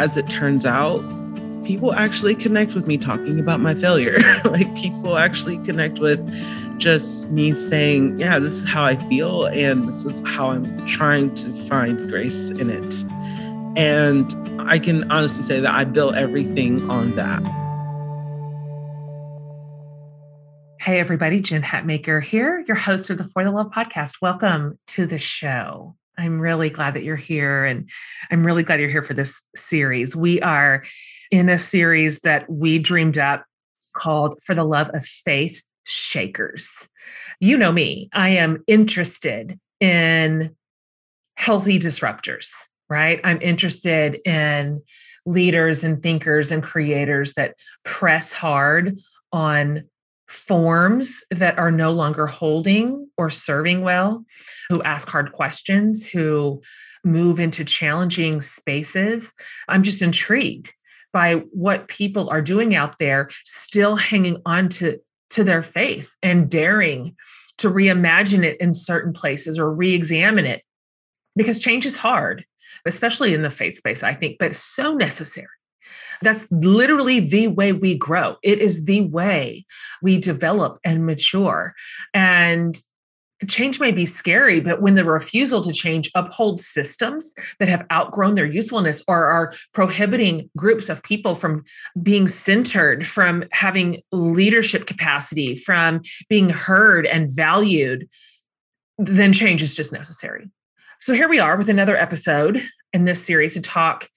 as it turns out, people actually connect with me talking about my failure. like people actually connect with just me saying, yeah, this is how I feel and this is how I'm trying to find grace in it. And I can honestly say that I built everything on that. Hey, everybody, Jen Hatmaker here, your host of the For the Love podcast. Welcome to the show. I'm really glad that you're here, and I'm really glad you're here for this series. We are in a series that we dreamed up called For the Love of Faith Shakers. You know me, I am interested in healthy disruptors, right? I'm interested in leaders and thinkers and creators that press hard on forms that are no longer holding or serving well, who ask hard questions, who move into challenging spaces. I'm just intrigued by what people are doing out there, still hanging on to, to their faith and daring to reimagine it in certain places or re examine it because change is hard, especially in the faith space, I think, but so necessary. That's literally the way we grow. It is the way we develop and mature. And change may be scary, but when the refusal to change upholds systems that have outgrown their usefulness or are prohibiting groups of people from being centered, from having leadership capacity, from being heard and valued, then change is just necessary. So here we are with another episode in this series to talk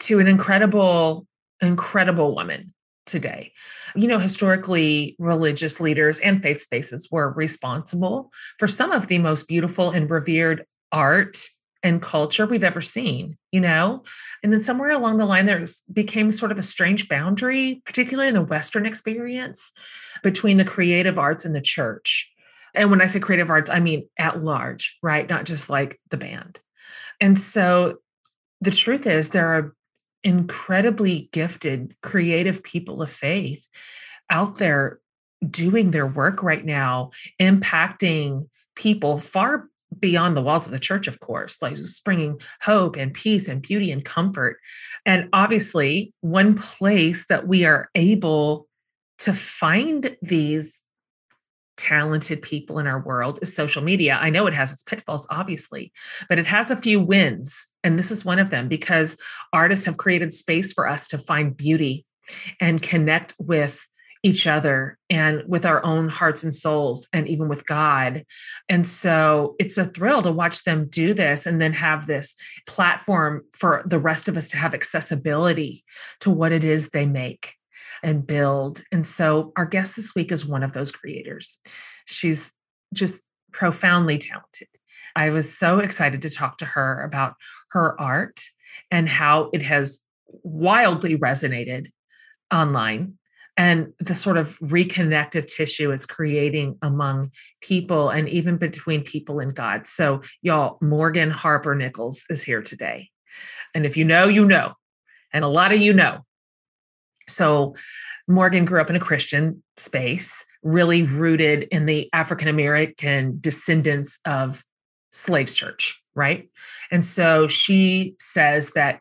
to an incredible incredible woman today. You know, historically, religious leaders and faith spaces were responsible for some of the most beautiful and revered art and culture we've ever seen, you know? And then somewhere along the line, there became sort of a strange boundary, particularly in the Western experience, between the creative arts and the church. And when I say creative arts, I mean at large, right? Not just like the band. And so the truth is, there are incredibly gifted, creative people of faith out there doing their work right now, impacting people far beyond the walls of the church, of course, like bringing hope and peace and beauty and comfort. And obviously, one place that we are able to find these talented people in our world is social media. I know it has its pitfalls, obviously, but it has a few wins. And this is one of them because artists have created space for us to find beauty and connect with each other and with our own hearts and souls and even with God. And so it's a thrill to watch them do this and then have this platform for the rest of us to have accessibility to what it is they make and build. And so our guest this week is one of those creators. She's just profoundly talented. I was so excited to talk to her about her art and how it has wildly resonated online and the sort of reconnective tissue it's creating among people and even between people and God. So, y'all, Morgan Harper Nichols is here today. And if you know, you know. And a lot of you know. So Morgan grew up in a Christian space, really rooted in the African American descendants of slaves church, right? And so she says that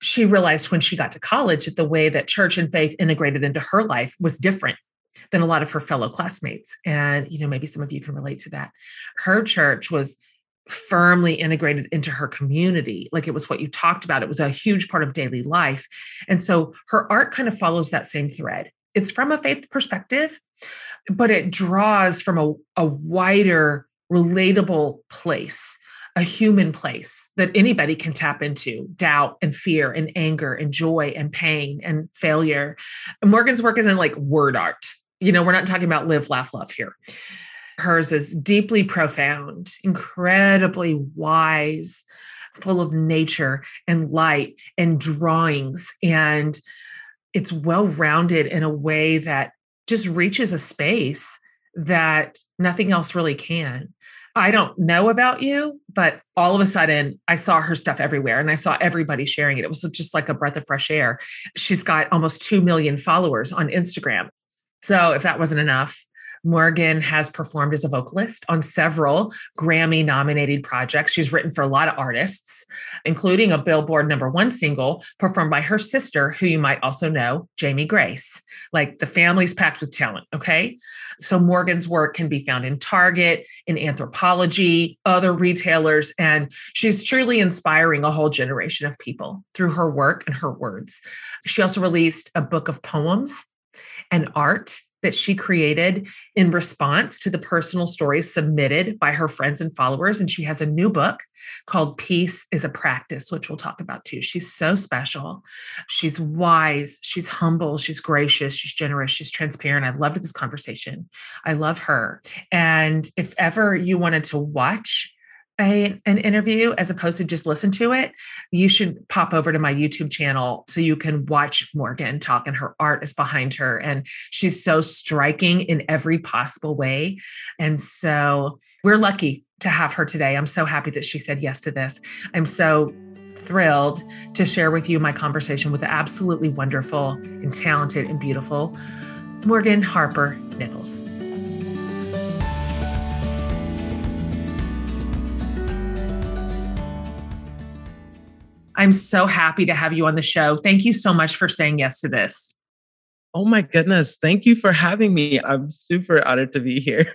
she realized when she got to college that the way that church and faith integrated into her life was different than a lot of her fellow classmates. And, you know, maybe some of you can relate to that. Her church was firmly integrated into her community. Like it was what you talked about, it was a huge part of daily life. And so her art kind of follows that same thread. It's from a faith perspective, but it draws from a, a wider, relatable place a human place that anybody can tap into doubt and fear and anger and joy and pain and failure. Morgan's work isn't like word art. You know, we're not talking about live, laugh, love here. Hers is deeply profound, incredibly wise, full of nature and light and drawings. And it's well rounded in a way that just reaches a space that nothing else really can. I don't know about you, but all of a sudden I saw her stuff everywhere and I saw everybody sharing it. It was just like a breath of fresh air. She's got almost 2 million followers on Instagram. So if that wasn't enough, Morgan has performed as a vocalist on several Grammy nominated projects. She's written for a lot of artists, including a Billboard number one single performed by her sister, who you might also know, Jamie Grace. Like the family's packed with talent. Okay. So Morgan's work can be found in Target, in Anthropologie, other retailers, and she's truly inspiring a whole generation of people through her work and her words. She also released a book of poems and art that she created in response to the personal stories submitted by her friends and followers. And she has a new book called Peace is a Practice, which we'll talk about too. She's so special. She's wise, she's humble, she's gracious, she's generous, she's transparent. I've loved this conversation. I love her. And if ever you wanted to watch a, an interview as opposed to just listen to it, you should pop over to my YouTube channel so you can watch Morgan talk and her art is behind her. And she's so striking in every possible way. And so we're lucky to have her today. I'm so happy that she said yes to this. I'm so thrilled to share with you my conversation with the absolutely wonderful and talented and beautiful Morgan Harper Nichols. I'm so happy to have you on the show. Thank you so much for saying yes to this. Oh my goodness. Thank you for having me. I'm super honored to be here.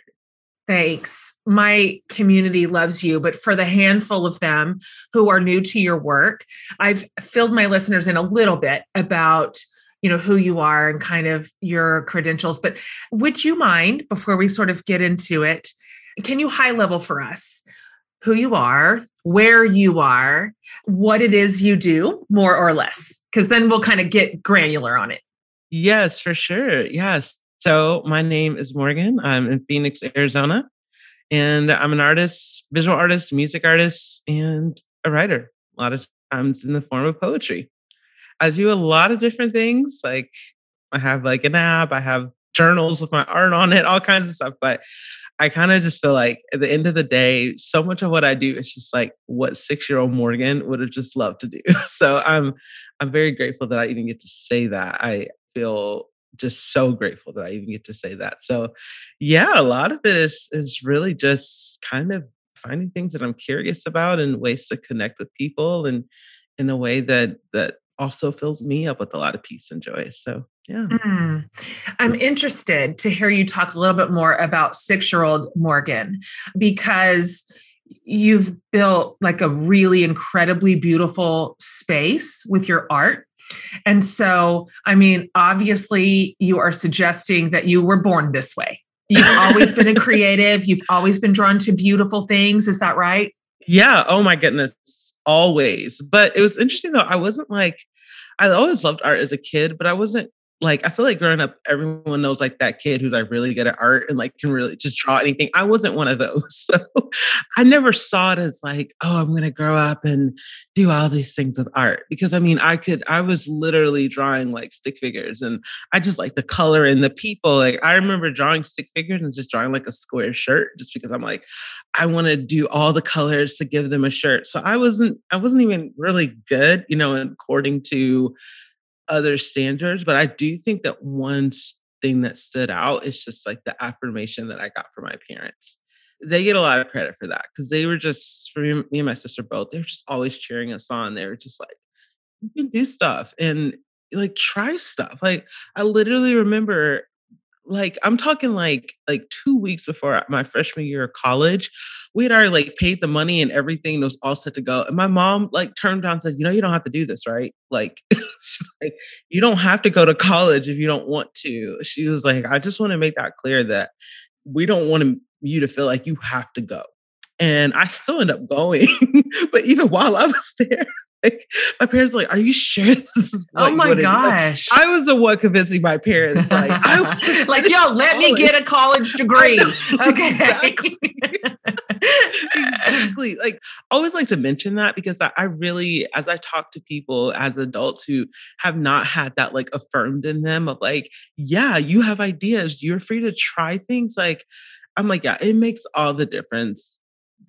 Thanks. My community loves you, but for the handful of them who are new to your work, I've filled my listeners in a little bit about you know who you are and kind of your credentials but would you mind before we sort of get into it can you high level for us who you are, where you are, what it is you do, more or less, because then we'll kind of get granular on it. Yes, for sure. Yes. So my name is Morgan. I'm in Phoenix, Arizona, and I'm an artist, visual artist, music artist, and a writer. A lot of times in the form of poetry. I do a lot of different things. Like I have like an app, I have journals with my art on it, all kinds of stuff. But I kind of just feel like at the end of the day, so much of what I do is just like what six year old Morgan would have just loved to do. So I'm I'm very grateful that I even get to say that. I feel just so grateful that I even get to say that. So yeah, a lot of it is is really just kind of finding things that I'm curious about and ways to connect with people and in a way that that also fills me up with a lot of peace and joy. So yeah. Mm. I'm interested to hear you talk a little bit more about six year old Morgan because you've built like a really incredibly beautiful space with your art. And so, I mean, obviously, you are suggesting that you were born this way. You've always been a creative, you've always been drawn to beautiful things. Is that right? Yeah. Oh my goodness. Always. But it was interesting though. I wasn't like, I always loved art as a kid, but I wasn't like I feel like growing up, everyone knows like that kid who's like really good at art and like can really just draw anything. I wasn't one of those. So I never saw it as like, oh, I'm gonna grow up and do all these things with art. Because I mean, I could, I was literally drawing like stick figures and I just like the color and the people. Like I remember drawing stick figures and just drawing like a square shirt just because I'm like, I want to do all the colors to give them a shirt. So I wasn't, I wasn't even really good, you know, according to other standards, but I do think that one thing that stood out is just like the affirmation that I got from my parents. They get a lot of credit for that because they were just, for me, me and my sister both, they were just always cheering us on. They were just like, you can do stuff and like try stuff. Like I literally remember like I'm talking like like two weeks before my freshman year of college, we had already like paid the money and everything was all set to go. And my mom like turned around and said, you know, you don't have to do this, right? Like she's like, you don't have to go to college if you don't want to. She was like, I just want to make that clear that we don't want you to feel like you have to go. And I still end up going. but even while I was there, like my parents were like, "Are you sure this is?" oh my gosh! I was the one convincing my parents, like, I like, yo, let me get a college degree. okay. Exactly. exactly. Like, I always like to mention that because I, I really, as I talk to people as adults who have not had that like affirmed in them of like, yeah, you have ideas, you're free to try things. Like, I'm like, yeah, it makes all the difference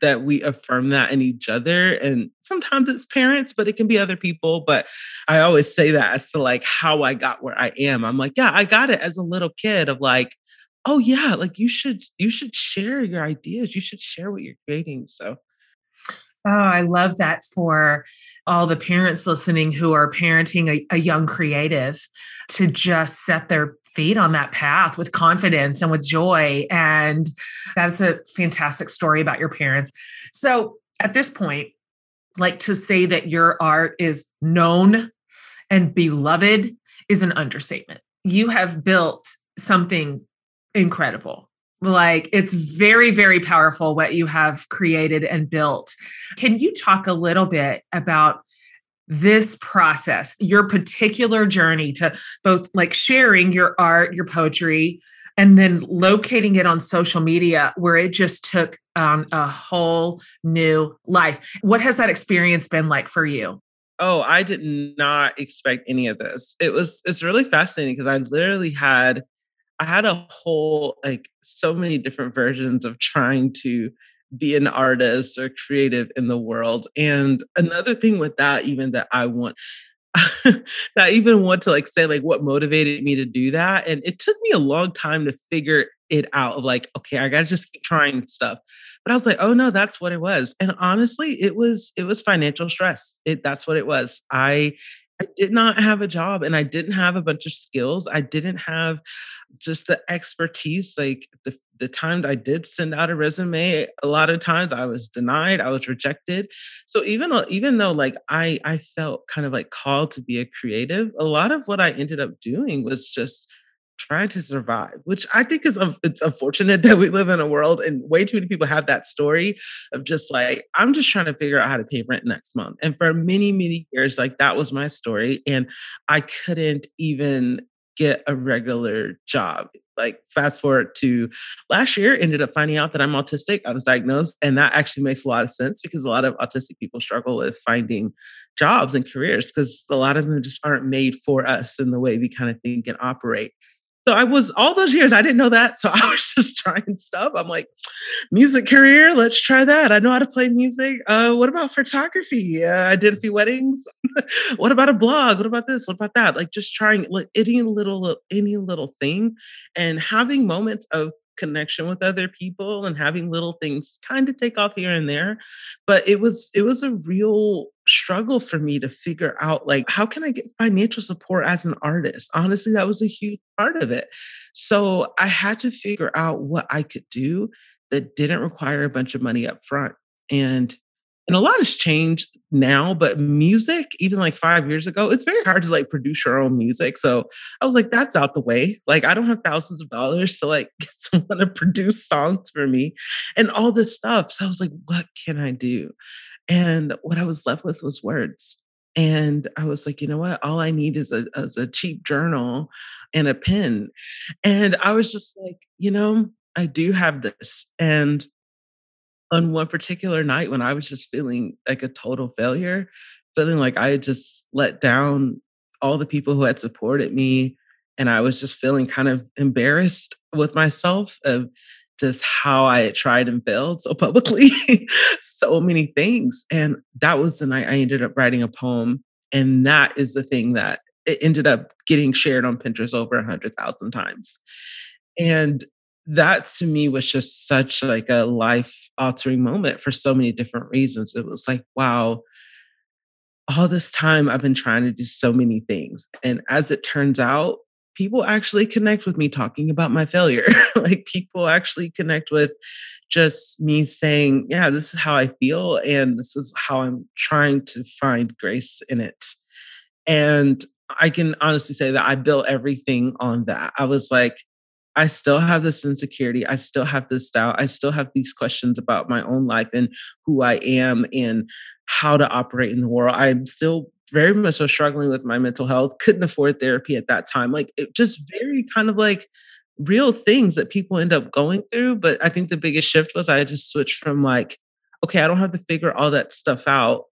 that we affirm that in each other. And sometimes it's parents, but it can be other people. But I always say that as to like how I got where I am. I'm like, yeah, I got it as a little kid of like, oh yeah, like you should you should share your ideas. You should share what you're creating. So Oh, I love that for all the parents listening who are parenting a, a, young creative to just set their feet on that path with confidence and with joy. And that's a fantastic story about your parents. So at this point, like to say that your art is known and beloved is an understatement. You have built something incredible. Like it's very, very powerful what you have created and built. Can you talk a little bit about this process, your particular journey to both like sharing your art, your poetry, and then locating it on social media where it just took on a whole new life. What has that experience been like for you? Oh, I did not expect any of this. It was it's really fascinating because I literally had I had a whole like so many different versions of trying to be an artist or creative in the world. And another thing with that, even that I want, that I even want to like say like what motivated me to do that. And it took me a long time to figure it out of like, okay, I gotta just keep trying stuff. But I was like, oh no, that's what it was. And honestly, it was it was financial stress. It that's what it was. I I did not have a job and I didn't have a bunch of skills. I didn't have just the expertise. Like the, the time I did send out a resume, a lot of times I was denied, I was rejected. So even even though like I I felt kind of like called to be a creative, a lot of what I ended up doing was just trying to survive, which I think is it's unfortunate that we live in a world and way too many people have that story of just like I'm just trying to figure out how to pay rent next month. And for many many years like that was my story and I couldn't even get a regular job. Like fast forward to last year, ended up finding out that I'm autistic. I was diagnosed, and that actually makes a lot of sense because a lot of autistic people struggle with finding jobs and careers because a lot of them just aren't made for us in the way we kind of think and operate. So I was all those years, I didn't know that. So I was just trying stuff. I'm like, music career, let's try that. I know how to play music. Uh, what about photography? Uh, I did a few weddings. what about a blog? What about this? What about that? Like just trying like any little any little thing and having moments of connection with other people and having little things kind of take off here and there but it was it was a real struggle for me to figure out like how can i get financial support as an artist? Honestly that was a huge part of it. So i had to figure out what i could do that didn't require a bunch of money up front and and a lot has changed now but music even like five years ago it's very hard to like produce your own music so i was like that's out the way. Like i don't have thousands of dollars to like get someone to produce songs for me and all this stuff so i was like what can i do and what i was left with was words and i was like you know what all i need is a, is a cheap journal and a pen and i was just like you know i do have this and on one particular night when I was just feeling like a total failure, feeling like I had just let down all the people who had supported me. And I was just feeling kind of embarrassed with myself of just how I tried and failed so publicly, so many things. And that was the night I ended up writing a poem. And that is the thing that it ended up getting shared on Pinterest over a hundred thousand times. And that to me was just such like a life altering moment for so many different reasons it was like wow all this time i've been trying to do so many things and as it turns out people actually connect with me talking about my failure like people actually connect with just me saying yeah this is how i feel and this is how i'm trying to find grace in it and i can honestly say that i built everything on that i was like I still have this insecurity. I still have this doubt. I still have these questions about my own life and who I am and how to operate in the world. I'm still very much so struggling with my mental health. Couldn't afford therapy at that time. Like it just very kind of like real things that people end up going through. But I think the biggest shift was I just switched from like, okay, I don't have to figure all that stuff out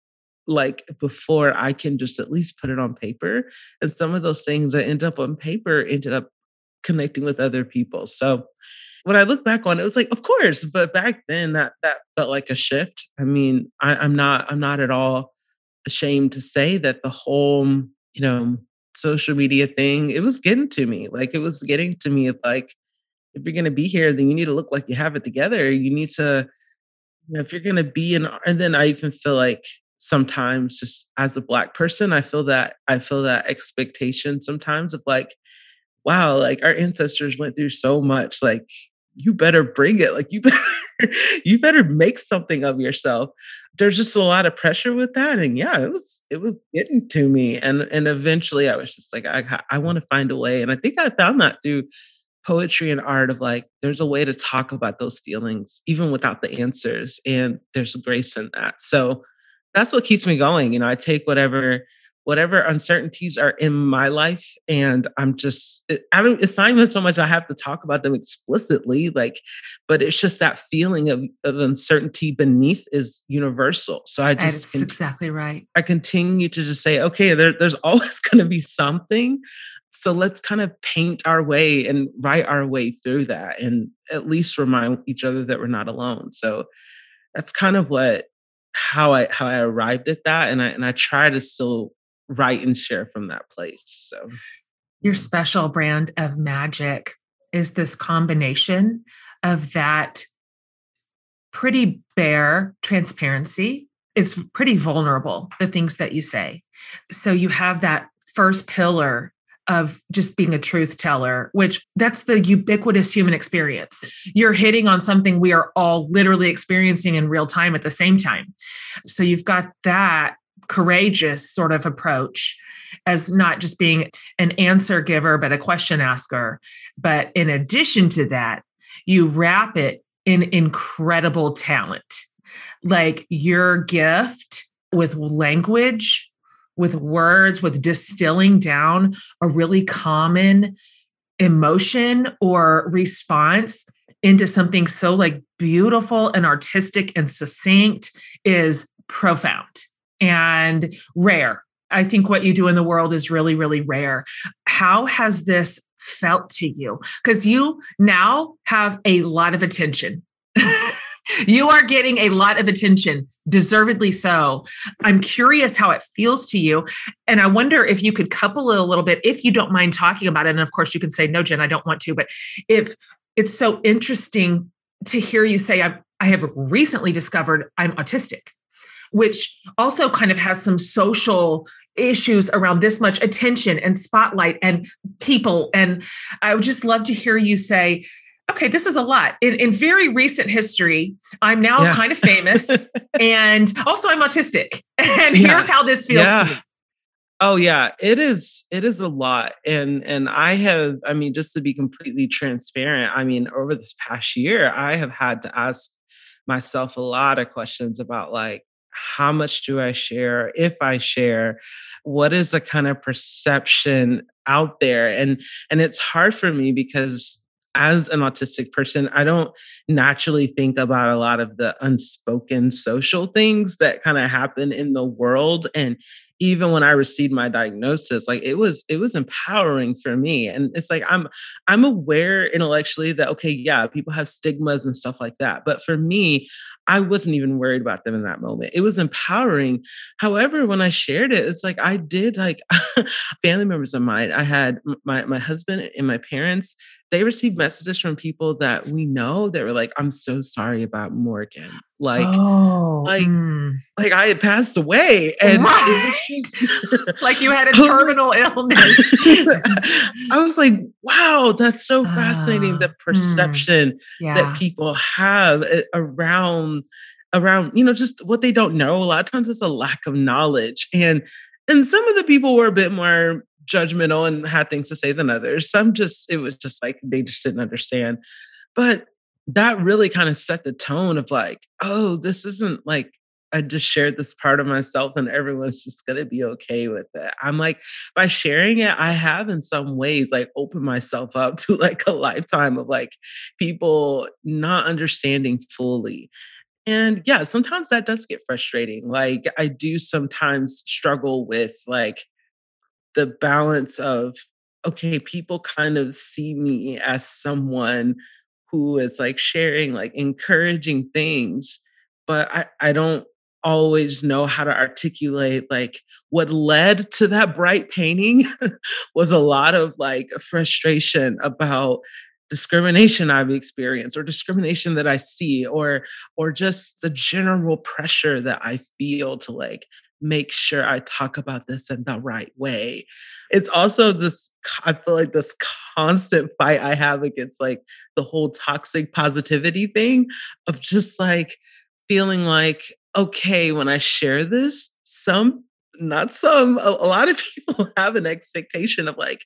like before I can just at least put it on paper. And some of those things that end up on paper ended up connecting with other people. So when I look back on it, it was like, of course, but back then that that felt like a shift. I mean, I, I'm not I'm not at all ashamed to say that the whole, mm, you know, social media thing, it was getting to me. Like it was getting to me of like, if you're going to be here, then you need to look like you have it together. You need to, you know, if you're going to be in, and then I even feel like sometimes just as a black person, I feel that, I feel that expectation sometimes of like, wow, like our ancestors went through so much. Like, you better bring it. Like, you better, you better make something of yourself. There's just a lot of pressure with that. And yeah, it was, it was getting to me. And, and eventually I was just like, I, I want to find a way. And I think I found that through poetry and art of like, there's a way to talk about those feelings, even without the answers. And there's grace in that. So that's what keeps me going. You know, I take whatever whatever uncertainties are in my life and i'm just eh, i don't it's not even so much i have to talk about them explicitly like but it's just that feeling of, of uncertainty beneath is universal. So i just that's exactly right. I continue to just say okay there, there's always going to be something. So let's kind of paint our way and write our way through that and at least remind each other that we're not alone. So that's kind of what how i how i arrived at that and i and i try to still write and share from that place. So, your mm. special brand of magic is this combination of that pretty bare transparency. It's pretty vulnerable, the things that you say. So, you have that first pillar of just being a truth teller, which that's the ubiquitous human experience. You're hitting on something we are all literally experiencing in real time at the same time. So you've got that courageous sort of approach as not just being an answer giver, but a question asker. But in addition to that, you wrap it in incredible talent. Like your gift with language, with words, with distilling down a really common emotion or response into something so like beautiful and artistic and succinct is profound and rare. I think what you do in the world is really, really rare. How has this felt to you? Because you now have a lot of attention. you are getting a lot of attention, deservedly so. I'm curious how it feels to you. And I wonder if you could couple it a little bit, if you don't mind talking about it. And of course, you can say, no, Jen, I don't want to. But if it's so interesting to hear you say, i I have recently discovered I'm autistic which also kind of has some social issues around this much attention and spotlight and people. And I would just love to hear you say, okay, this is a lot. In, in very recent history, I'm now yeah. kind of famous and also I'm autistic. And yeah. here's how this feels yeah. to me. Oh yeah, it is it is a lot. And and I have I mean just to be completely transparent, I mean over this past year I have had to ask myself a lot of questions about like how much do I share? If I share, what is the kind of perception out there? And and it's hard for me because as an autistic person, I don't naturally think about a lot of the unspoken social things that kind of happen in the world. And even when I received my diagnosis, like it was, it was empowering for me. And it's like I'm I'm aware intellectually that okay, yeah, people have stigmas and stuff like that. But for me, I wasn't even worried about them in that moment. It was empowering. However, when I shared it, it's like I did like family members of mine. I had my my husband and my parents they received messages from people that we know that were like, I'm so sorry about Morgan. Like, oh, like, mm. like I had passed away. And just, like you had a terminal illness. I was like, wow, that's so fascinating. Uh, the mm. perception mm, yeah. that people have eh, around around you know just what they don't know a lot of times it's a lack of knowledge and and some of the people were a bit more judgmental and had things to say than others. Some just, it was just like they just didn't understand. But that really kind of set the tone of like, oh, this isn't like I just shared this part of myself and everyone's just going to be okay with it. I'm like, by sharing it, I have in some ways like opened myself up to like a lifetime of like people not understanding fully. And yeah, sometimes that does get frustrating. Like, I do sometimes struggle with like, the balance of okay people kind of see me as someone who is like sharing like encouraging things but i i don't always know how to articulate like what led to that bright painting was a lot of like frustration about discrimination I've experienced or discrimination that I see or or just the general pressure that I feel to like make sure I talk about this in the right way. It's also this, I feel like this constant fight I have against like the whole toxic positivity thing of just like feeling like, okay, when I share this, some not some, a, a, lot of people have an expectation of like,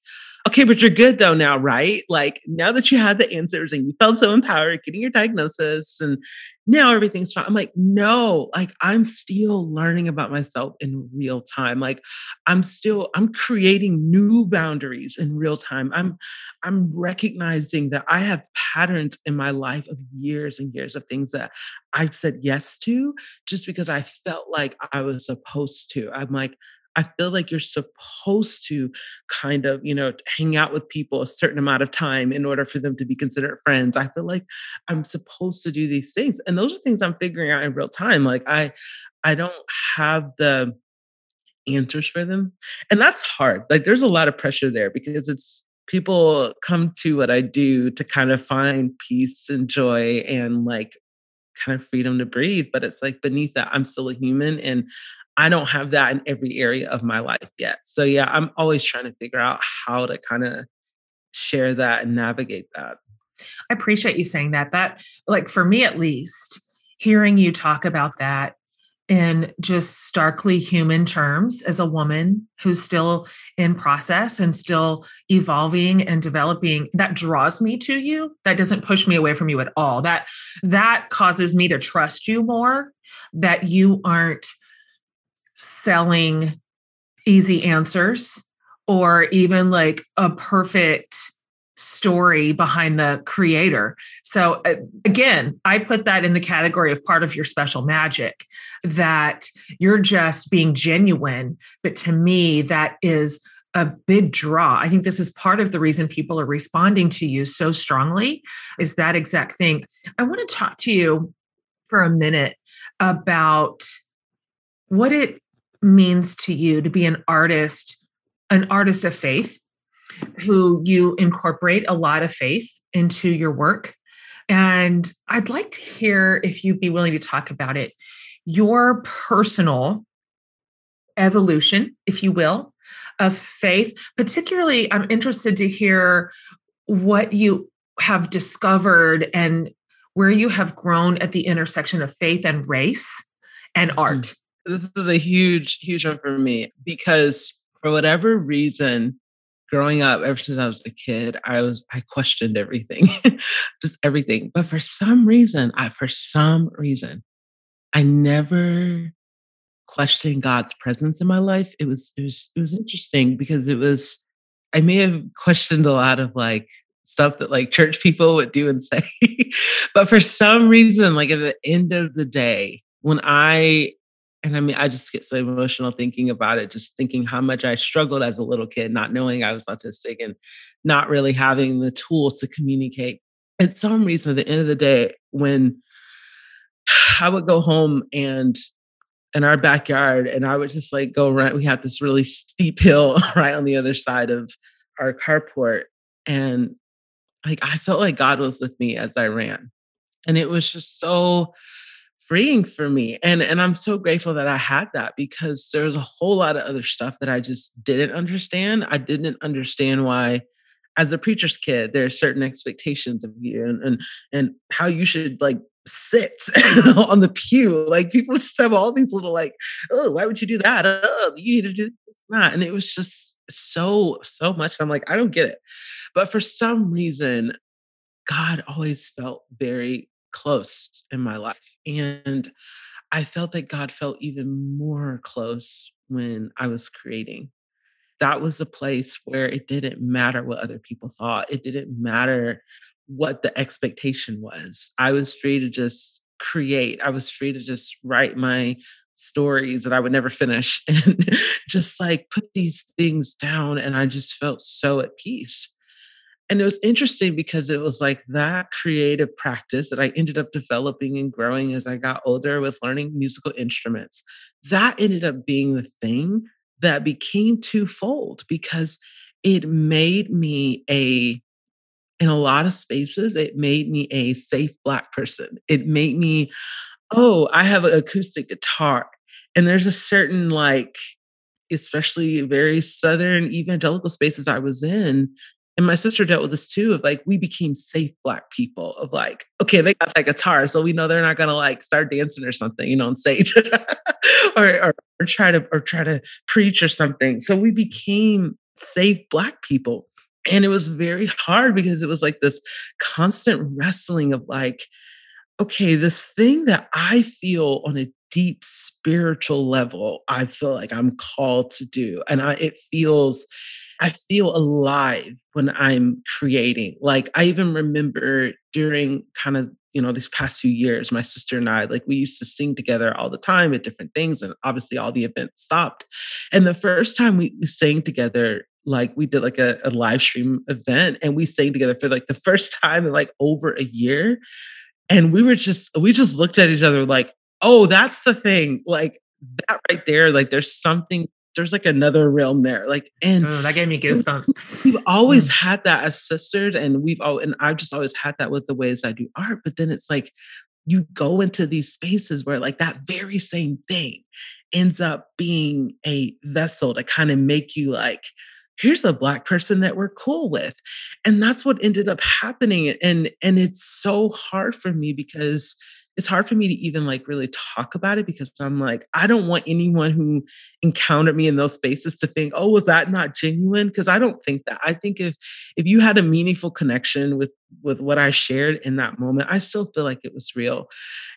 okay, but you're good though now, right? Like now that you had the answers and you felt so empowered getting your diagnosis and now everything's fine. I'm like, no, like I'm still learning about myself in real time. Like I'm still, I'm creating new boundaries in real time. I'm, I'm recognizing that I have patterns in my life of years and years of things that I've said yes to just because I felt like I was supposed to. I'm like, I feel like you're supposed to kind of, you know, hang out with people a certain amount of time in order for them to be considered friends. I feel like I'm supposed to do these things. And those are things I'm figuring out in real time. Like I I don't have the answers for them. And that's hard. Like there's a lot of pressure there because it's people come to what I do to kind of find peace and joy and like kind of freedom to breathe. But it's like beneath that, I'm still a human and I don't have that in every area of my life yet. So yeah, I'm always trying to figure out how to kind of share that and navigate that. I appreciate you saying that. That like for me at least, hearing you talk about that in just starkly human terms as a woman who's still in process and still evolving and developing that draws me to you that doesn't push me away from you at all that that causes me to trust you more that you aren't selling easy answers or even like a perfect story behind the creator. So uh, again, I put that in the category of part of your special magic that you're just being genuine, but to me that is a big draw. I think this is part of the reason people are responding to you so strongly is that exact thing. I want to talk to you for a minute about what it means to you to be an artist, an artist of faith, who you incorporate a lot of faith into your work. And I'd like to hear if you'd be willing to talk about it, your personal evolution, if you will, of faith. Particularly, I'm interested to hear what you have discovered and where you have grown at the intersection of faith and race and art hmm. This is a huge, huge one for me because for whatever reason, growing up, ever since I was a kid, I was I questioned everything, just everything. But for some reason, I for some reason, I never questioned God's presence in my life. It was it was it was interesting because it was I may have questioned a lot of like stuff that like church people would do and say. but for some reason, like at the end of the day, when I and I mean, I just get so emotional thinking about it, just thinking how much I struggled as a little kid, not knowing I was autistic and not really having the tools to communicate. At some reason, at the end of the day, when I would go home and in our backyard, and I would just like go run, we had this really steep hill right on the other side of our carport. And like I felt like God was with me as I ran. And it was just so freeing for me and and i'm so grateful that i had that because there's a whole lot of other stuff that i just didn't understand. I didn't understand why as a preacher's kid there are certain expectations of you and and, and how you should like sit on the pew. Like people just have all these little like oh why would you do that? Oh you need to do this not and it was just so so much i'm like i don't get it. But for some reason god always felt very close in my life. And I felt that God felt even more close when I was creating. That was a place where it didn't matter what other people thought, it didn't matter what the expectation was. I was free to just create, I was free to just write my stories that I would never finish and just like put these things down. And I just felt so at peace. And it was interesting because it was like that creative practice that I ended up developing and growing as I got older with learning musical instruments. That ended up being the thing that became twofold because it made me a in a lot of spaces, it made me a safe Black person. It made me, oh, I have an acoustic guitar. And there's a certain, like, especially very Southern evangelical spaces I was in, and my sister dealt with this too of like we became safe black people of like okay they got that guitar so we know they're not gonna like start dancing or something you know on stage or, or, or try to or try to preach or something. So we became safe black people. And it was very hard because it was like this constant wrestling of like okay this thing that i feel on a deep spiritual level i feel like i'm called to do. And I, it feels I feel alive when I'm creating. Like I even remember during kind of, you know, these past few years, my sister and I, like we used to sing together all the time at different things. And obviously all the events stopped. And the first time we, sang together, like we did like a, a live stream event and we sang together for like the first time in like over a year. And we were just, we just looked at each other like, oh, that's the thing. Like that right there, like there's something there's like another realm there. Like, and oh, that gave me goosebumps. We've always mm. had that as sisters, and we've all, and I've just always had that with the ways I do art. But then it's like you go into these spaces where like that very same thing ends up being a vessel to kind of make you like, here's a black person that we're cool with and that's what ended up happening and and it's so hard for me because it's hard for me to even like really talk about it because I'm like, I don't want anyone who encountered me in those spaces to think, oh, was that not genuine? Because I don't think that. I think if if you had a meaningful connection with with what I shared in that moment, I still feel like it was real.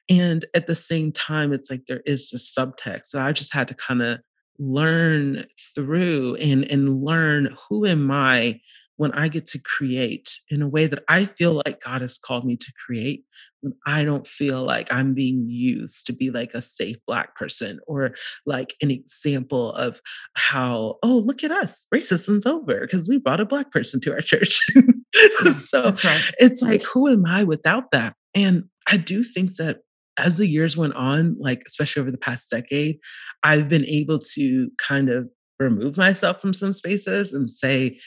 And at the same time, it's like there is this subtext that I just had to kind of learn through and and learn who am I when I get to create in a way that I feel like God has called me to create, when I don't feel like I'm being used to be like a safe Black person or like an example of how, oh, look at us, racism's over because we brought a Black person to our church. so right. it's like, who am I without that? And I do think that as the years went on, like especially over the past decade, I've been able to kind of remove myself from some spaces and say,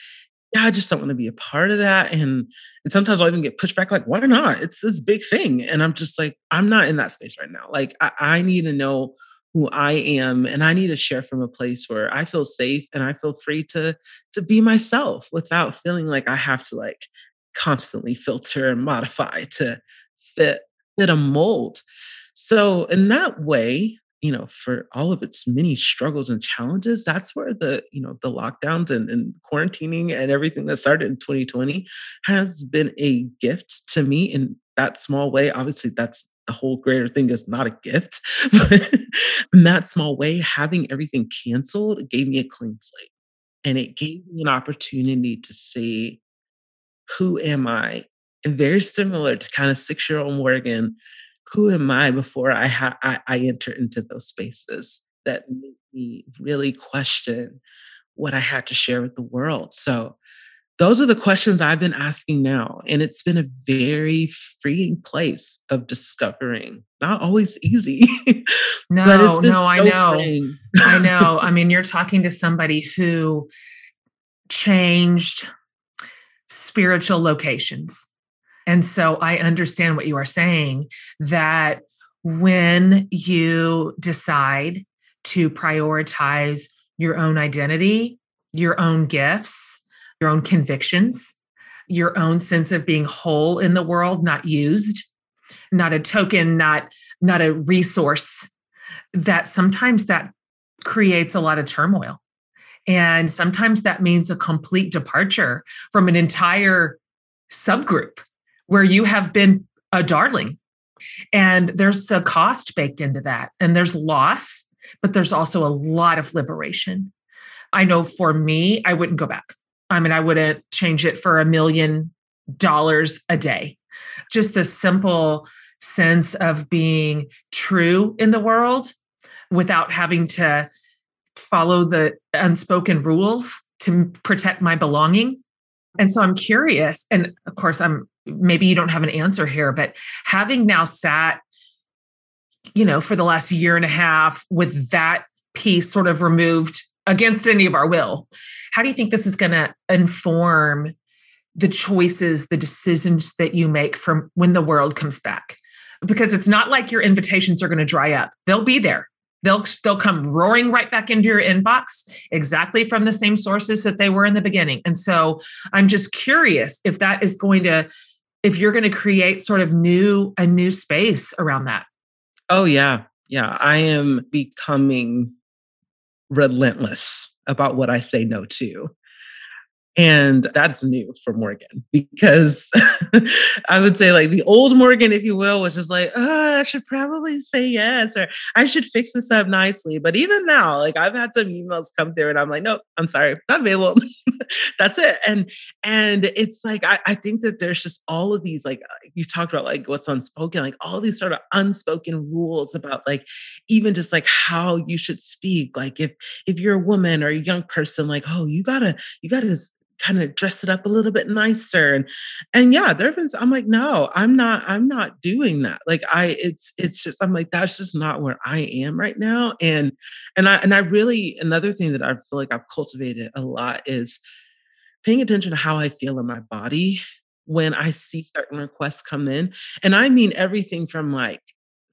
yeah, I just don't want to be a part of that. And and sometimes I'll even get pushed back, like, why not? It's this big thing. And I'm just like, I'm not in that space right now. Like I, I need to know who I am and I need to share from a place where I feel safe and I feel free to to be myself without feeling like I have to like constantly filter and modify to fit fit a mold. So in that way, you know, for all of its many struggles and challenges, that's where the, you know, the lockdowns and, and quarantining and everything that started in 2020 has been a gift to me in that small way. Obviously, that's the whole greater thing is not a gift, but in that small way, having everything canceled gave me a clean slate. And it gave me an opportunity to see who am I? And very similar to kind of six year old Morgan, who am I before I, ha- I, I enter into those spaces that make me really question what I had to share with the world. So those are the questions I've been asking now. And it's been a very freeing place of discovering. Not always easy. no, no, so I know. I know. I mean, you're talking to somebody who changed spiritual locations and so I understand what you are saying that when you decide to prioritize your own identity, your own gifts, your own convictions, your own sense of being whole in the world, not used, not a token, not not a resource, that sometimes that creates a lot of turmoil. And sometimes that means a complete departure from an entire subgroup where you have been a darling. And there's a cost baked into that, and there's loss, but there's also a lot of liberation. I know for me, I wouldn't go back. I mean, I wouldn't change it for a million dollars a day. Just the simple sense of being true in the world without having to follow the unspoken rules to protect my belonging. And so I'm curious. And of course, I'm maybe you don't have an answer here, but having now sat, you know, for the last year and a half with that piece sort of removed against any of our will, how do you think this is going to inform the choices, the decisions that you make from when the world comes back. Because it's not like your invitations are going to dry up. They'll be there. They'll they'll come roaring right back into your inbox exactly from the same sources that they were in the beginning. And so I'm just curious if that is going to if you're going to create sort of new a new space around that. Oh yeah. Yeah, I am becoming relentless about what I say no to. And that's new for Morgan because I would say, like, the old Morgan, if you will, was just like, oh, I should probably say yes, or I should fix this up nicely. But even now, like, I've had some emails come through and I'm like, nope, I'm sorry, not available. that's it. And, and it's like, I, I think that there's just all of these, like, uh, you talked about, like, what's unspoken, like, all these sort of unspoken rules about, like, even just like how you should speak. Like, if, if you're a woman or a young person, like, oh, you gotta, you gotta kind of dress it up a little bit nicer and and yeah there have been i'm like no i'm not i'm not doing that. Like i it's it's just i'm like that's just not where i am right now. And and i and i really another thing that i feel like i've cultivated a lot is paying attention to how i feel in my body when i see certain requests come in. And i mean everything from like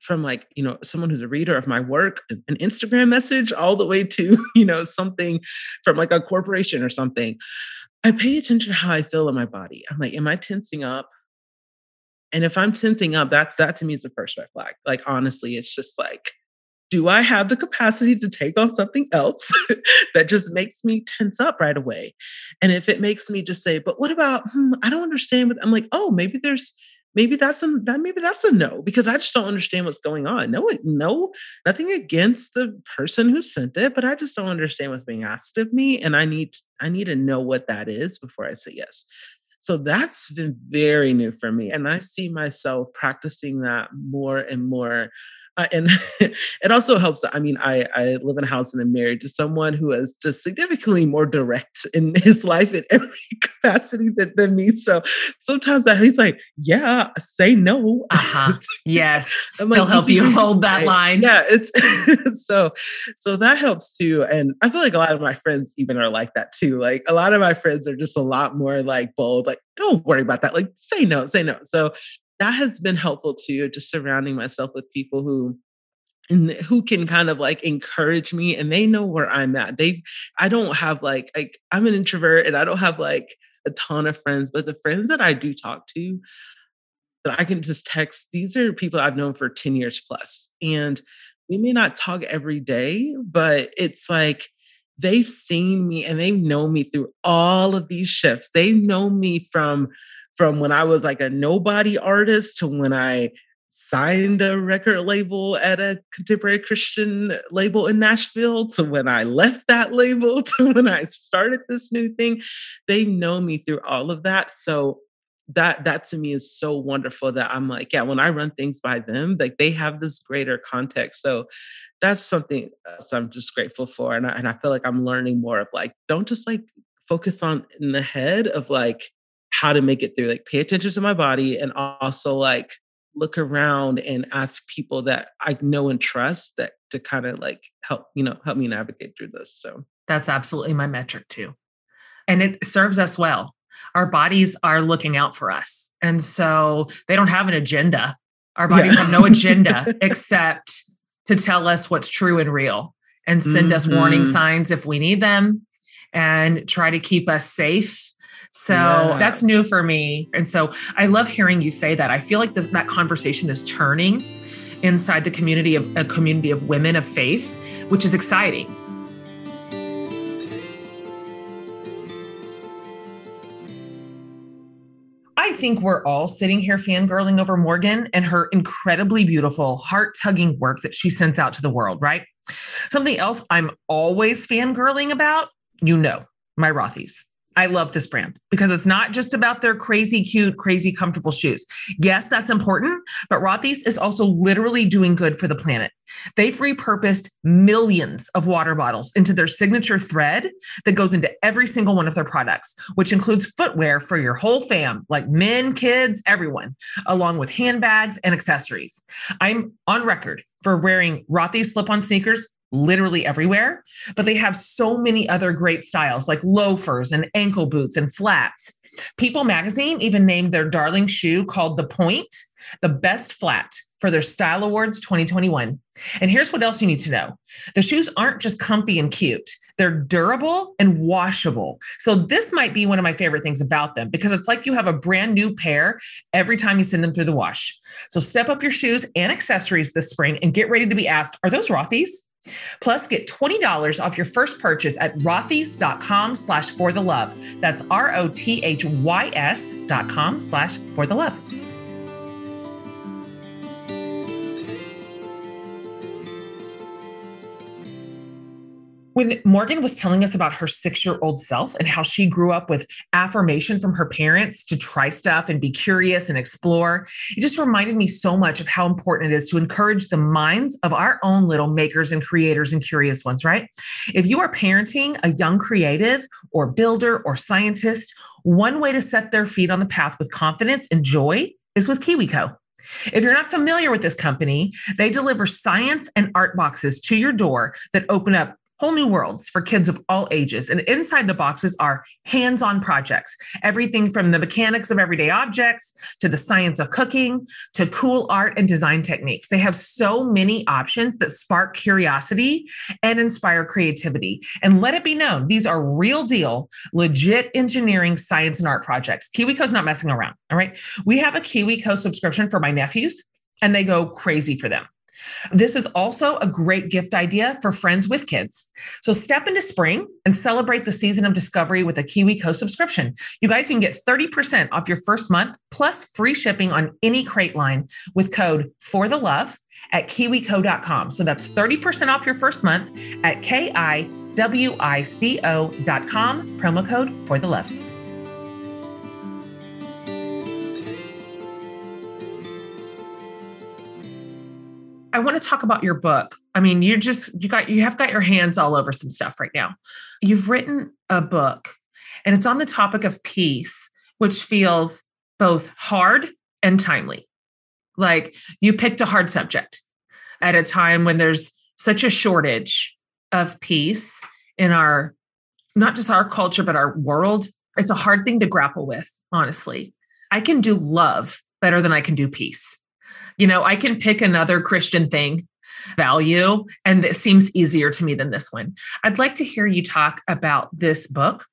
from like you know someone who's a reader of my work an instagram message all the way to you know something from like a corporation or something I pay attention to how I feel in my body. I'm like, am I tensing up? And if I'm tensing up, that's that to me is the first red flag. Like honestly, it's just like, do I have the capacity to take on something else that just makes me tense up right away? And if it makes me just say, but what about, hmm, I don't understand. But I'm like, oh, maybe there's maybe that's a that maybe that's a no because I just don't understand what's going on. No, no, nothing against the person who sent it, but I just don't understand what's being asked of me, and I need I need to know what that is before I say yes. So that's been very new for me, and I see myself practicing that more and more uh, and it also helps that I mean I I live in a house and I'm married to someone who is just significantly more direct in his life in every capacity than, than me. So sometimes that he's like, yeah, say no. Uh-huh. Yes. I'm like, He'll help you hold that line. Yeah, it's so so that helps too. And I feel like a lot of my friends even are like that too. Like a lot of my friends are just a lot more like bold, like, don't worry about that. Like say no, say no. So that has been helpful too, just surrounding myself with people who and who can kind of like encourage me and they know where I'm at. They I don't have like like I'm an introvert and I don't have like a ton of friends, but the friends that I do talk to that I can just text, these are people I've known for 10 years plus. And we may not talk every day, but it's like they've seen me and they've known me through all of these shifts. They know me from from when I was like a nobody artist to when I signed a record label at a contemporary Christian label in Nashville to when I left that label to when I started this new thing. They know me through all of that. So that that to me is so wonderful that I'm like, yeah, when I run things by them, like they have this greater context. So that's something else I'm just grateful for. And I, and I feel like I'm learning more of like, don't just like focus on in the head of like how to make it through. Like pay attention to my body and also like look around and ask people that I know and trust that to kind of like help, you know, help me navigate through this. So that's absolutely my metric too. And it serves us well. Our bodies are looking out for us. And so they don't have an agenda. Our bodies yeah. have no agenda except to tell us what's true and real and send mm-hmm. us warning mm-hmm. signs if we need them and try to keep us safe so yeah. that's new for me. And so I love hearing you say that. I feel like this that conversation is turning inside the community of a community of women of faith, which is exciting. I think we're all sitting here fangirling over Morgan and her incredibly beautiful, heart tugging work that she sends out to the world, right? Something else I'm always fangirling about, you know, my Rothy's. I love this brand because it's not just about their crazy cute, crazy comfortable shoes. Yes, that's important, but Rothy's is also literally doing good for the planet. They've repurposed millions of water bottles into their signature thread that goes into every single one of their products, which includes footwear for your whole fam, like men, kids, everyone, along with handbags and accessories. I'm on record for wearing Rothy's slip on sneakers literally everywhere, but they have so many other great styles like loafers and ankle boots and flats. People magazine even named their darling shoe called the Point the best flat for their Style Awards 2021. And here's what else you need to know the shoes aren't just comfy and cute, they're durable and washable. So, this might be one of my favorite things about them because it's like you have a brand new pair every time you send them through the wash. So, step up your shoes and accessories this spring and get ready to be asked Are those Rothy's? Plus, get $20 off your first purchase at rothys.com slash for the love. That's R-O-T-H-Y-S dot com slash for the love. When Morgan was telling us about her six year old self and how she grew up with affirmation from her parents to try stuff and be curious and explore, it just reminded me so much of how important it is to encourage the minds of our own little makers and creators and curious ones, right? If you are parenting a young creative or builder or scientist, one way to set their feet on the path with confidence and joy is with KiwiCo. If you're not familiar with this company, they deliver science and art boxes to your door that open up whole new worlds for kids of all ages. And inside the boxes are hands on projects everything from the mechanics of everyday objects to the science of cooking to cool art and design techniques. They have so many options that spark curiosity and inspire creativity. And let it be known, these are real deal, legit engineering, science, and art projects. KiwiCo's not messing around. All right. We have a KiwiCo subscription for my nephews, and they go crazy for them. This is also a great gift idea for friends with kids. So step into spring and celebrate the season of discovery with a KiwiCo subscription. You guys can get 30% off your first month plus free shipping on any crate line with code for the love at kiwico.com. So that's 30% off your first month at kiwico.com, promo code for the love. I want to talk about your book. I mean, you just you got you have got your hands all over some stuff right now. You've written a book and it's on the topic of peace, which feels both hard and timely. Like you picked a hard subject at a time when there's such a shortage of peace in our not just our culture but our world. It's a hard thing to grapple with, honestly. I can do love better than I can do peace. You know, I can pick another Christian thing, value, and it seems easier to me than this one. I'd like to hear you talk about this book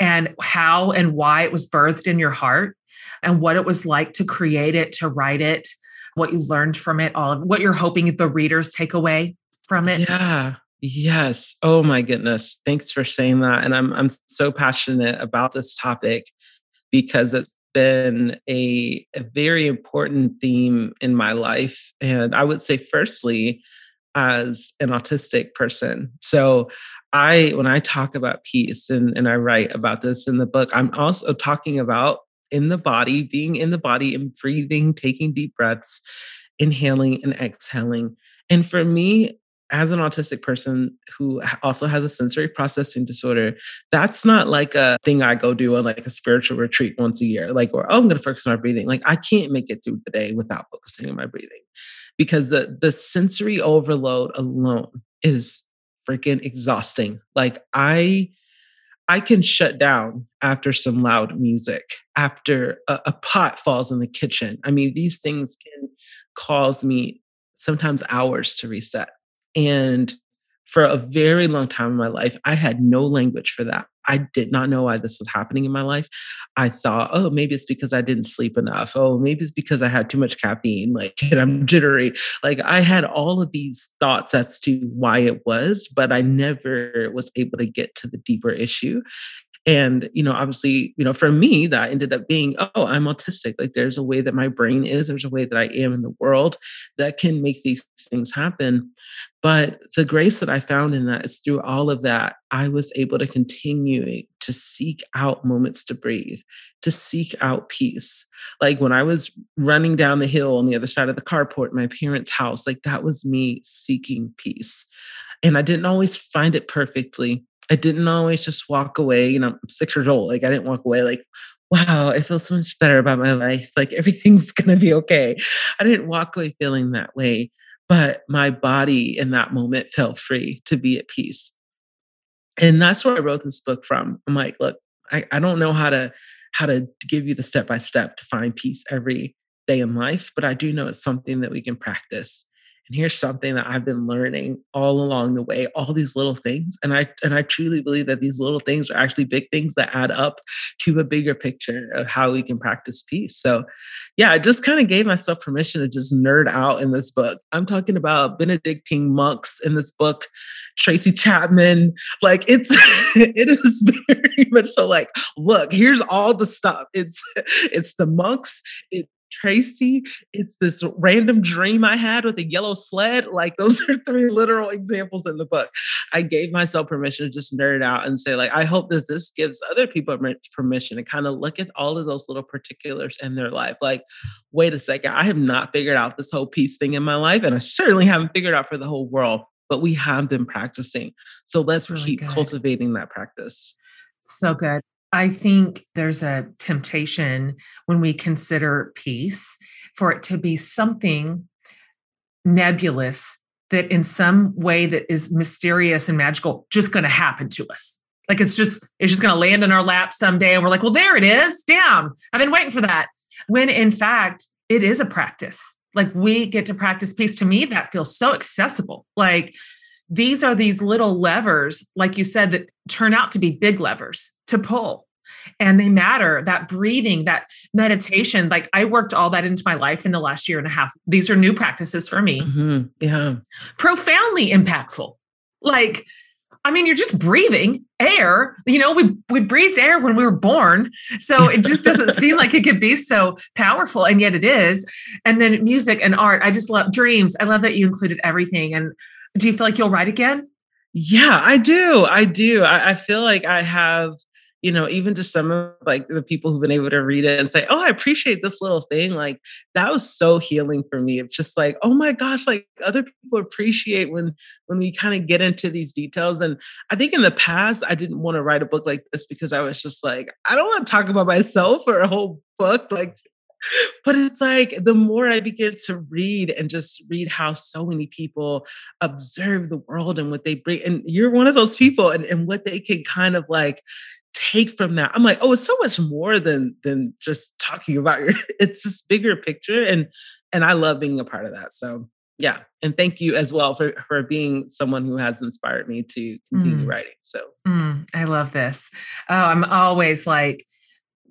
and how and why it was birthed in your heart and what it was like to create it, to write it, what you learned from it, all of what you're hoping the readers take away from it. Yeah. Yes. Oh my goodness. Thanks for saying that. And I'm I'm so passionate about this topic because it's been a, a very important theme in my life. And I would say, firstly, as an autistic person. So I when I talk about peace and, and I write about this in the book, I'm also talking about in the body, being in the body and breathing, taking deep breaths, inhaling and exhaling. And for me, as an autistic person who also has a sensory processing disorder, that's not like a thing I go do on like a spiritual retreat once a year, like, or oh, I'm going to focus on my breathing. Like, I can't make it through the day without focusing on my breathing because the, the sensory overload alone is freaking exhausting. Like, I, I can shut down after some loud music, after a, a pot falls in the kitchen. I mean, these things can cause me sometimes hours to reset and for a very long time in my life, I had no language for that. I did not know why this was happening in my life. I thought, oh, maybe it's because I didn't sleep enough. Oh, maybe it's because I had too much caffeine, like, and I'm jittery. Like, I had all of these thoughts as to why it was, but I never was able to get to the deeper issue. And you know obviously you know for me that ended up being oh i'm autistic. Like there's a way that my brain is. There's a way that i am in the world that can make these things happen. But the grace that i found in that is through all of that i was able to continue to seek out moments to breathe to seek out peace. Like when i was running down the hill on the other side of the carport my parents house like that was me seeking peace. And i didn't always find it perfectly I didn't always just walk away. You know, I'm six years old. Like I didn't walk away like, wow, I feel so much better about my life. Like everything's gonna be okay. I didn't walk away feeling that way, but my body in that moment felt free to be at peace. And that's where I wrote this book from. I'm like, look, I, I don't know how to how to give you the step by step to find peace every day in life, but I do know it's something that we can practice and here's something that i've been learning all along the way all these little things and i and i truly believe that these little things are actually big things that add up to a bigger picture of how we can practice peace. So yeah i just kind of gave myself permission to just nerd out in this book. I'm talking about benedictine monks in this book tracy chapman. Like it's it is very much so like look here's all the stuff. It's it's the monks it Tracy. It's this random dream I had with a yellow sled. Like those are three literal examples in the book. I gave myself permission to just nerd out and say, like, I hope that this gives other people permission to kind of look at all of those little particulars in their life. Like, wait a second, I have not figured out this whole peace thing in my life, and I certainly haven't figured out for the whole world. But we have been practicing. So let's really keep good. cultivating that practice. So good. I think there's a temptation when we consider peace for it to be something nebulous that in some way that is mysterious and magical just going to happen to us. Like it's just it's just going to land in our lap someday and we're like, "Well, there it is. Damn. I've been waiting for that." When in fact, it is a practice. Like we get to practice peace. To me, that feels so accessible. Like these are these little levers, like you said, that turn out to be big levers to pull. And they matter that breathing, that meditation. Like I worked all that into my life in the last year and a half. These are new practices for me. Mm-hmm. Yeah. Profoundly impactful. Like, I mean, you're just breathing air. You know, we we breathed air when we were born, so it just doesn't seem like it could be so powerful, and yet it is. And then music and art. I just love dreams. I love that you included everything. And do you feel like you'll write again? Yeah, I do. I do. I, I feel like I have you know, even just some of like the people who've been able to read it and say, "Oh, I appreciate this little thing." Like that was so healing for me. It's just like, "Oh my gosh!" Like other people appreciate when when we kind of get into these details. And I think in the past, I didn't want to write a book like this because I was just like, I don't want to talk about myself for a whole book. Like but it's like the more I begin to read and just read how so many people observe the world and what they bring, and you're one of those people, and, and what they can kind of like take from that. I'm like, oh, it's so much more than than just talking about your. It's this bigger picture, and and I love being a part of that. So yeah, and thank you as well for for being someone who has inspired me to continue mm. writing. So mm, I love this. Oh, I'm always like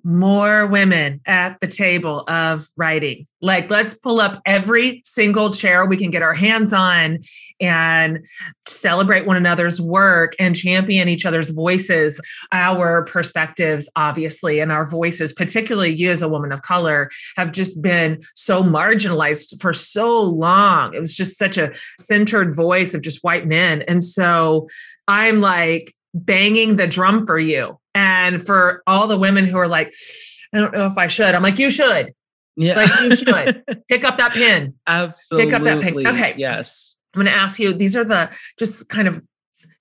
more women at the table of writing. Like, let's pull up every single chair we can get our hands on and celebrate one another's work and champion each other's voices, our perspectives, obviously, and our voices, particularly you as a woman of color, have just been so marginalized for so long. It was just such a centered voice of just white men. And so I'm like, banging the drum for you. And for all the women who are like, I don't know if I should, I'm like, you should. Yeah. Like you should pick up that pin. Absolutely. Pick up that pin. Okay. Yes. I'm going to ask you, these are the just kind of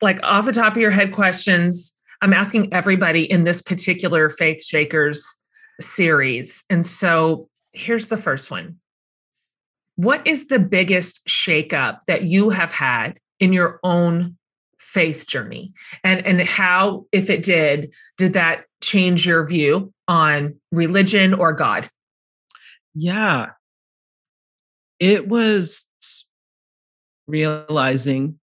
like off the top of your head questions. I'm asking everybody in this particular Faith Shakers series. And so here's the first one. What is the biggest shakeup that you have had in your own faith journey. And and how if it did did that change your view on religion or god? Yeah. It was realizing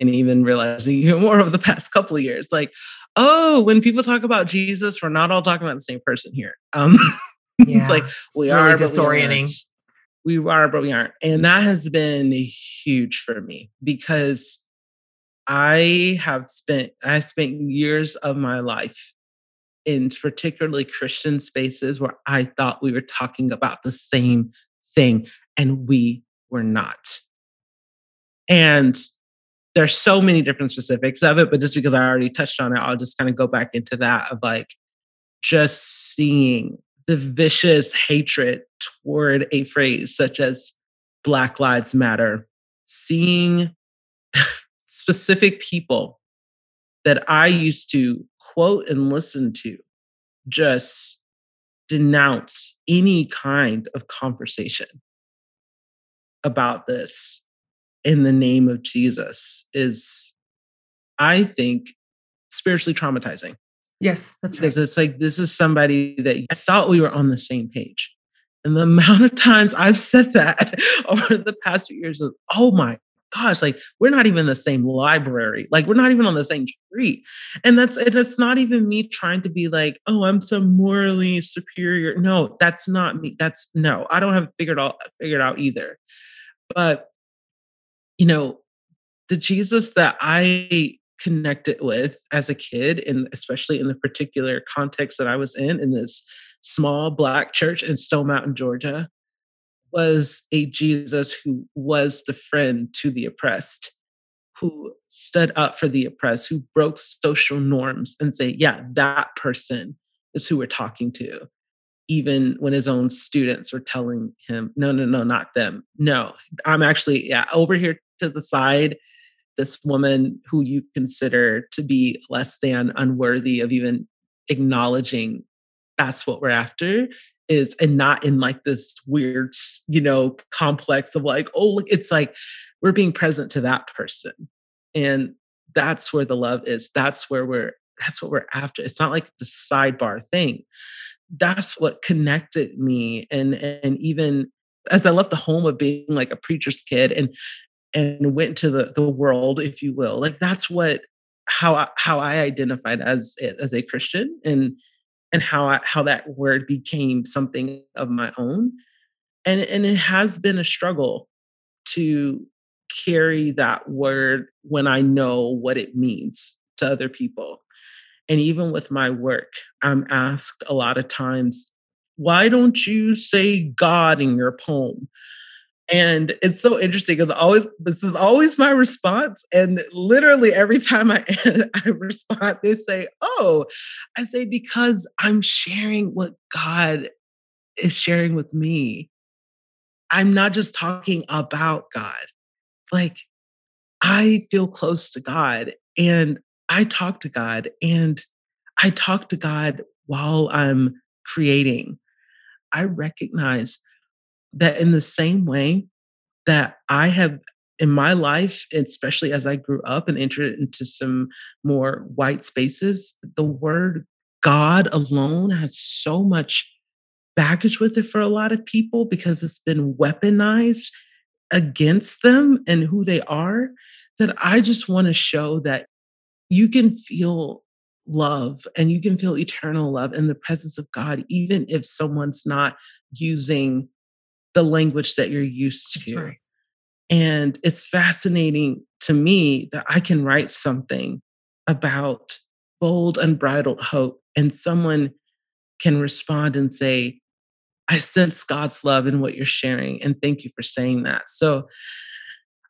and even realizing even more over the past couple of years like oh when people talk about jesus we're not all talking about the same person here. Um yeah, it's like we it's are really disorienting we, we are but we aren't. And that has been huge for me because I have spent I spent years of my life in particularly Christian spaces where I thought we were talking about the same thing and we were not. And there's so many different specifics of it, but just because I already touched on it, I'll just kind of go back into that of like just seeing the vicious hatred toward a phrase such as Black Lives Matter, seeing specific people that I used to quote and listen to just denounce any kind of conversation about this in the name of Jesus is, I think, spiritually traumatizing. Yes, that's right. Because it's like, this is somebody that I thought we were on the same page. And the amount of times I've said that over the past few years of, oh my gosh, like we're not even the same library. Like we're not even on the same street. And that's and it's not even me trying to be like, oh, I'm some morally superior. No, that's not me. That's no, I don't have figured out figured out either. But you know, the Jesus that I connected with as a kid, and especially in the particular context that I was in, in this small black church in Stone Mountain, Georgia, was a Jesus who was the friend to the oppressed, who stood up for the oppressed, who broke social norms and say, yeah, that person is who we're talking to. Even when his own students were telling him, no, no, no, not them. No, I'm actually, yeah, over here to the side, this woman who you consider to be less than unworthy of even acknowledging that's what we're after is and not in like this weird you know complex of like oh look it's like we're being present to that person and that's where the love is that's where we're that's what we're after it's not like the sidebar thing. That's what connected me and and even as i left the home of being like a preacher's kid and and went to the the world if you will like that's what how I, how i identified as as a christian and and how I, how that word became something of my own and and it has been a struggle to carry that word when i know what it means to other people and even with my work i'm asked a lot of times why don't you say god in your poem and it's so interesting because always this is always my response. And literally every time I, I respond, they say, Oh, I say, because I'm sharing what God is sharing with me. I'm not just talking about God. Like I feel close to God and I talk to God and I talk to God while I'm creating. I recognize that in the same way that I have in my life, especially as I grew up and entered into some more white spaces, the word God alone has so much baggage with it for a lot of people because it's been weaponized against them and who they are. That I just want to show that you can feel love and you can feel eternal love in the presence of God, even if someone's not using the language that you're used to. Right. And it's fascinating to me that I can write something about bold, unbridled hope, and someone can respond and say, I sense God's love in what you're sharing. And thank you for saying that. So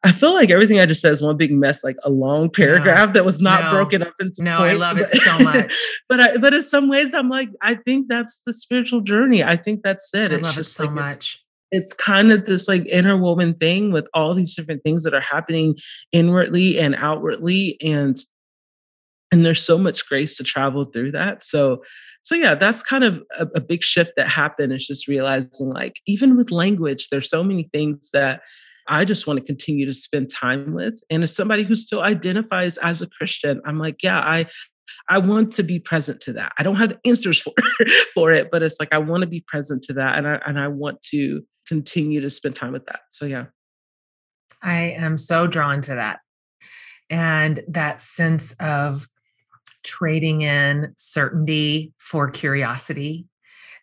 I feel like everything I just said is one big mess, like a long paragraph no, that was not no, broken up into no, points. I love it so much. but I, but in some ways, I'm like, I think that's the spiritual journey. I think that's it. I it's love it so like much it's kind of this like interwoven thing with all these different things that are happening inwardly and outwardly and and there's so much grace to travel through that so so yeah that's kind of a, a big shift that happened is just realizing like even with language there's so many things that I just want to continue to spend time with. And as somebody who still identifies as a Christian, I'm like, yeah, I I want to be present to that. I don't have answers for for it, but it's like I want to be present to that, and I and I want to continue to spend time with that. So yeah, I am so drawn to that, and that sense of trading in certainty for curiosity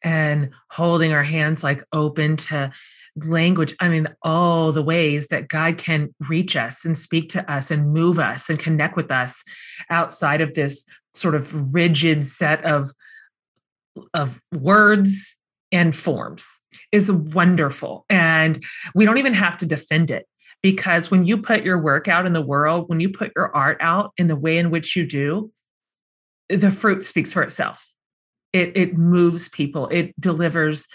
and holding our hands like open to language i mean all the ways that god can reach us and speak to us and move us and connect with us outside of this sort of rigid set of of words and forms is wonderful. And we don't even have to defend it because when you put your work out in the world, when you put your art out in the way in which you do, the fruit speaks for itself. It, it moves people, it delivers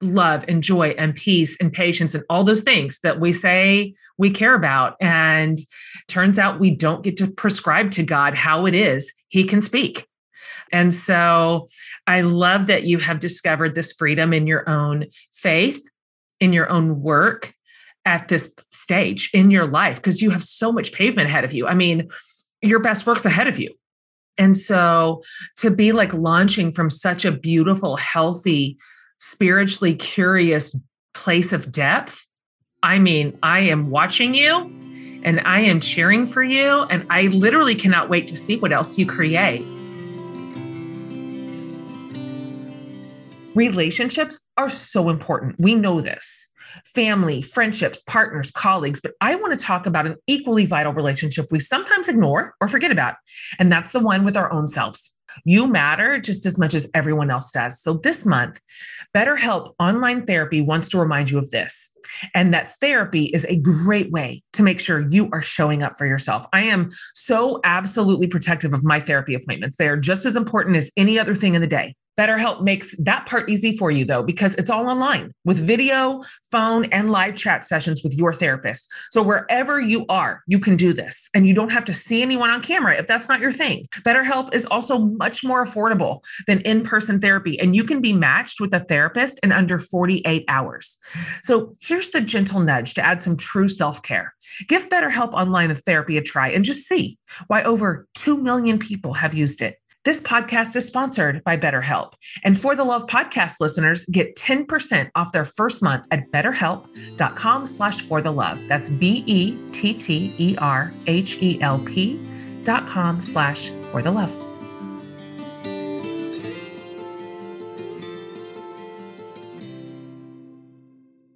love and joy and peace and patience and all those things that we say we care about. And turns out we don't get to prescribe to God how it is He can speak. And so I love that you have discovered this freedom in your own faith, in your own work at this stage in your life, because you have so much pavement ahead of you. I mean, your best work's ahead of you. And so to be like launching from such a beautiful, healthy, spiritually curious place of depth, I mean, I am watching you and I am cheering for you. And I literally cannot wait to see what else you create. Relationships are so important. We know this family, friendships, partners, colleagues, but I want to talk about an equally vital relationship we sometimes ignore or forget about, and that's the one with our own selves. You matter just as much as everyone else does. So this month, BetterHelp Online Therapy wants to remind you of this and that therapy is a great way to make sure you are showing up for yourself. I am so absolutely protective of my therapy appointments. They are just as important as any other thing in the day. BetterHelp makes that part easy for you, though, because it's all online with video, phone, and live chat sessions with your therapist. So wherever you are, you can do this, and you don't have to see anyone on camera if that's not your thing. BetterHelp is also much more affordable than in person therapy, and you can be matched with a therapist in under 48 hours. So here's the gentle nudge to add some true self care. Give BetterHelp Online Therapy a try and just see why over 2 million people have used it. This podcast is sponsored by BetterHelp. And For the Love podcast listeners get 10% off their first month at betterhelp.com slash for the love. That's B-E-T-T-E-R-H-E-L-P dot com slash for the love.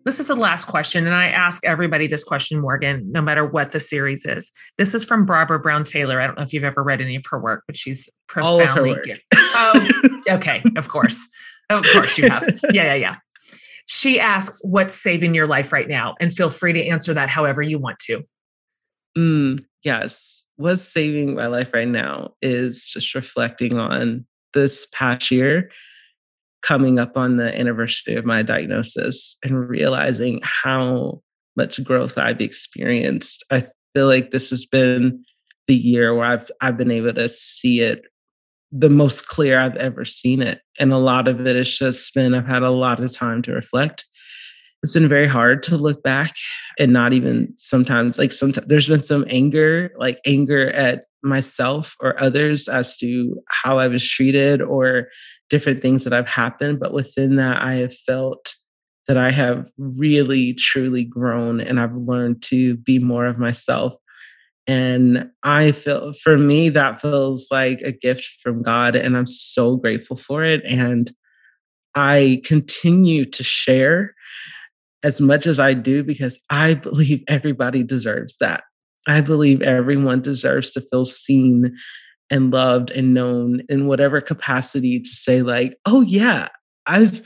This is the last question, and I ask everybody this question, Morgan, no matter what the series is. This is from Barbara Brown Taylor. I don't know if you've ever read any of her work, but she's profoundly gifted. Oh, okay, of course. Of course you have. Yeah, yeah, yeah. She asks, What's saving your life right now? And feel free to answer that however you want to. Mm, yes. What's saving my life right now is just reflecting on this past year coming up on the anniversary of my diagnosis and realizing how much growth I've experienced. I feel like this has been the year where I've I've been able to see it the most clear I've ever seen it. And a lot of it has just been I've had a lot of time to reflect. It's been very hard to look back and not even sometimes like sometimes there's been some anger, like anger at myself or others as to how I was treated or different things that have happened. But within that, I have felt that I have really, truly grown and I've learned to be more of myself. And I feel for me, that feels like a gift from God. And I'm so grateful for it. And I continue to share as much as I do because I believe everybody deserves that. I believe everyone deserves to feel seen and loved and known in whatever capacity to say like, "Oh yeah, I've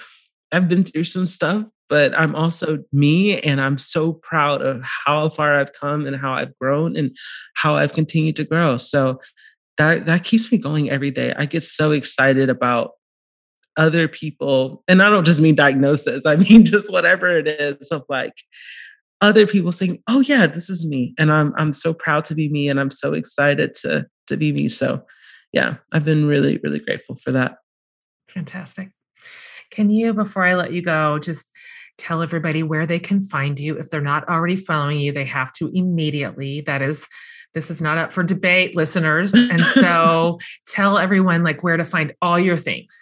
I've been through some stuff, but I'm also me and I'm so proud of how far I've come and how I've grown and how I've continued to grow." So that that keeps me going every day. I get so excited about other people and I don't just mean diagnosis. I mean just whatever it is of like other people saying, "Oh yeah, this is me," and I'm I'm so proud to be me, and I'm so excited to to be me. So, yeah, I've been really really grateful for that. Fantastic. Can you, before I let you go, just tell everybody where they can find you if they're not already following you? They have to immediately. That is. This is not up for debate, listeners. And so tell everyone like where to find all your things.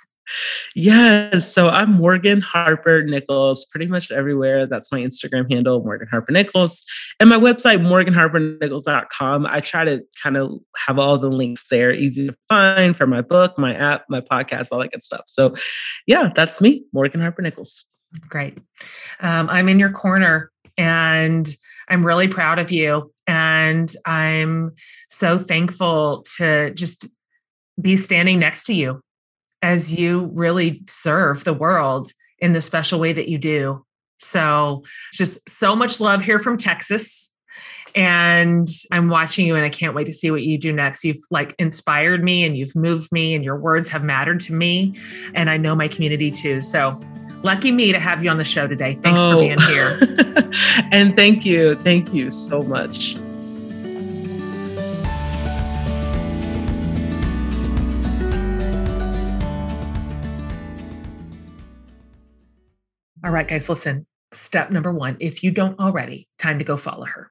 Yes. So I'm Morgan Harper Nichols pretty much everywhere. That's my Instagram handle, Morgan Harper Nichols. And my website, morganharpernichols.com. I try to kind of have all the links there, easy to find for my book, my app, my podcast, all that good stuff. So yeah, that's me, Morgan Harper Nichols. Great. Um, I'm in your corner and I'm really proud of you. And I'm so thankful to just be standing next to you as you really serve the world in the special way that you do. So, just so much love here from Texas. And I'm watching you and I can't wait to see what you do next. You've like inspired me and you've moved me, and your words have mattered to me. And I know my community too. So, lucky me to have you on the show today. Thanks oh. for being here. and thank you. Thank you so much. All right, guys, listen. Step number one if you don't already, time to go follow her.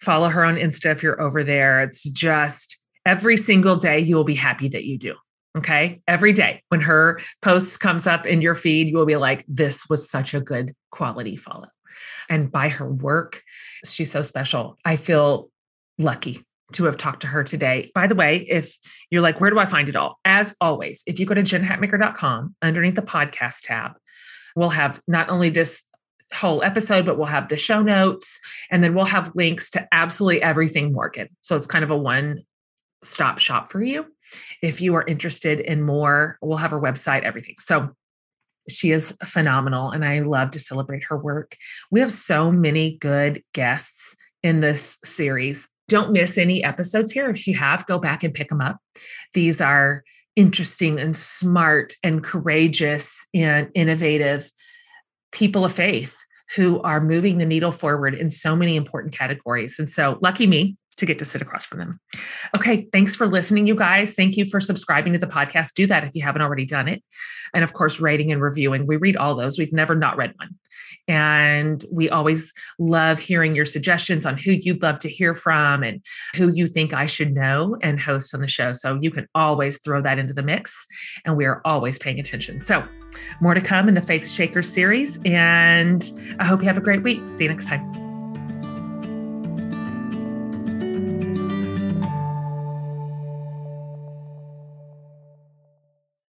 Follow her on Insta if you're over there. It's just every single day you will be happy that you do. Okay. Every day when her post comes up in your feed, you will be like, this was such a good quality follow. And by her work, she's so special. I feel lucky to have talked to her today. By the way, if you're like, where do I find it all? As always, if you go to jenhatmaker.com underneath the podcast tab, we'll have not only this whole episode, but we'll have the show notes and then we'll have links to absolutely everything Morgan. So it's kind of a one stop shop for you. If you are interested in more, we'll have her website, everything. So she is phenomenal and I love to celebrate her work. We have so many good guests in this series. Don't miss any episodes here. If you have, go back and pick them up. These are interesting and smart and courageous and innovative people of faith who are moving the needle forward in so many important categories. And so, lucky me to get to sit across from them. Okay, thanks for listening, you guys. Thank you for subscribing to the podcast. Do that if you haven't already done it. And of course, rating and reviewing. We read all those. We've never not read one. And we always love hearing your suggestions on who you'd love to hear from and who you think I should know and host on the show. So you can always throw that into the mix. And we are always paying attention. So, more to come in the Faith Shakers series. And I hope you have a great week. See you next time.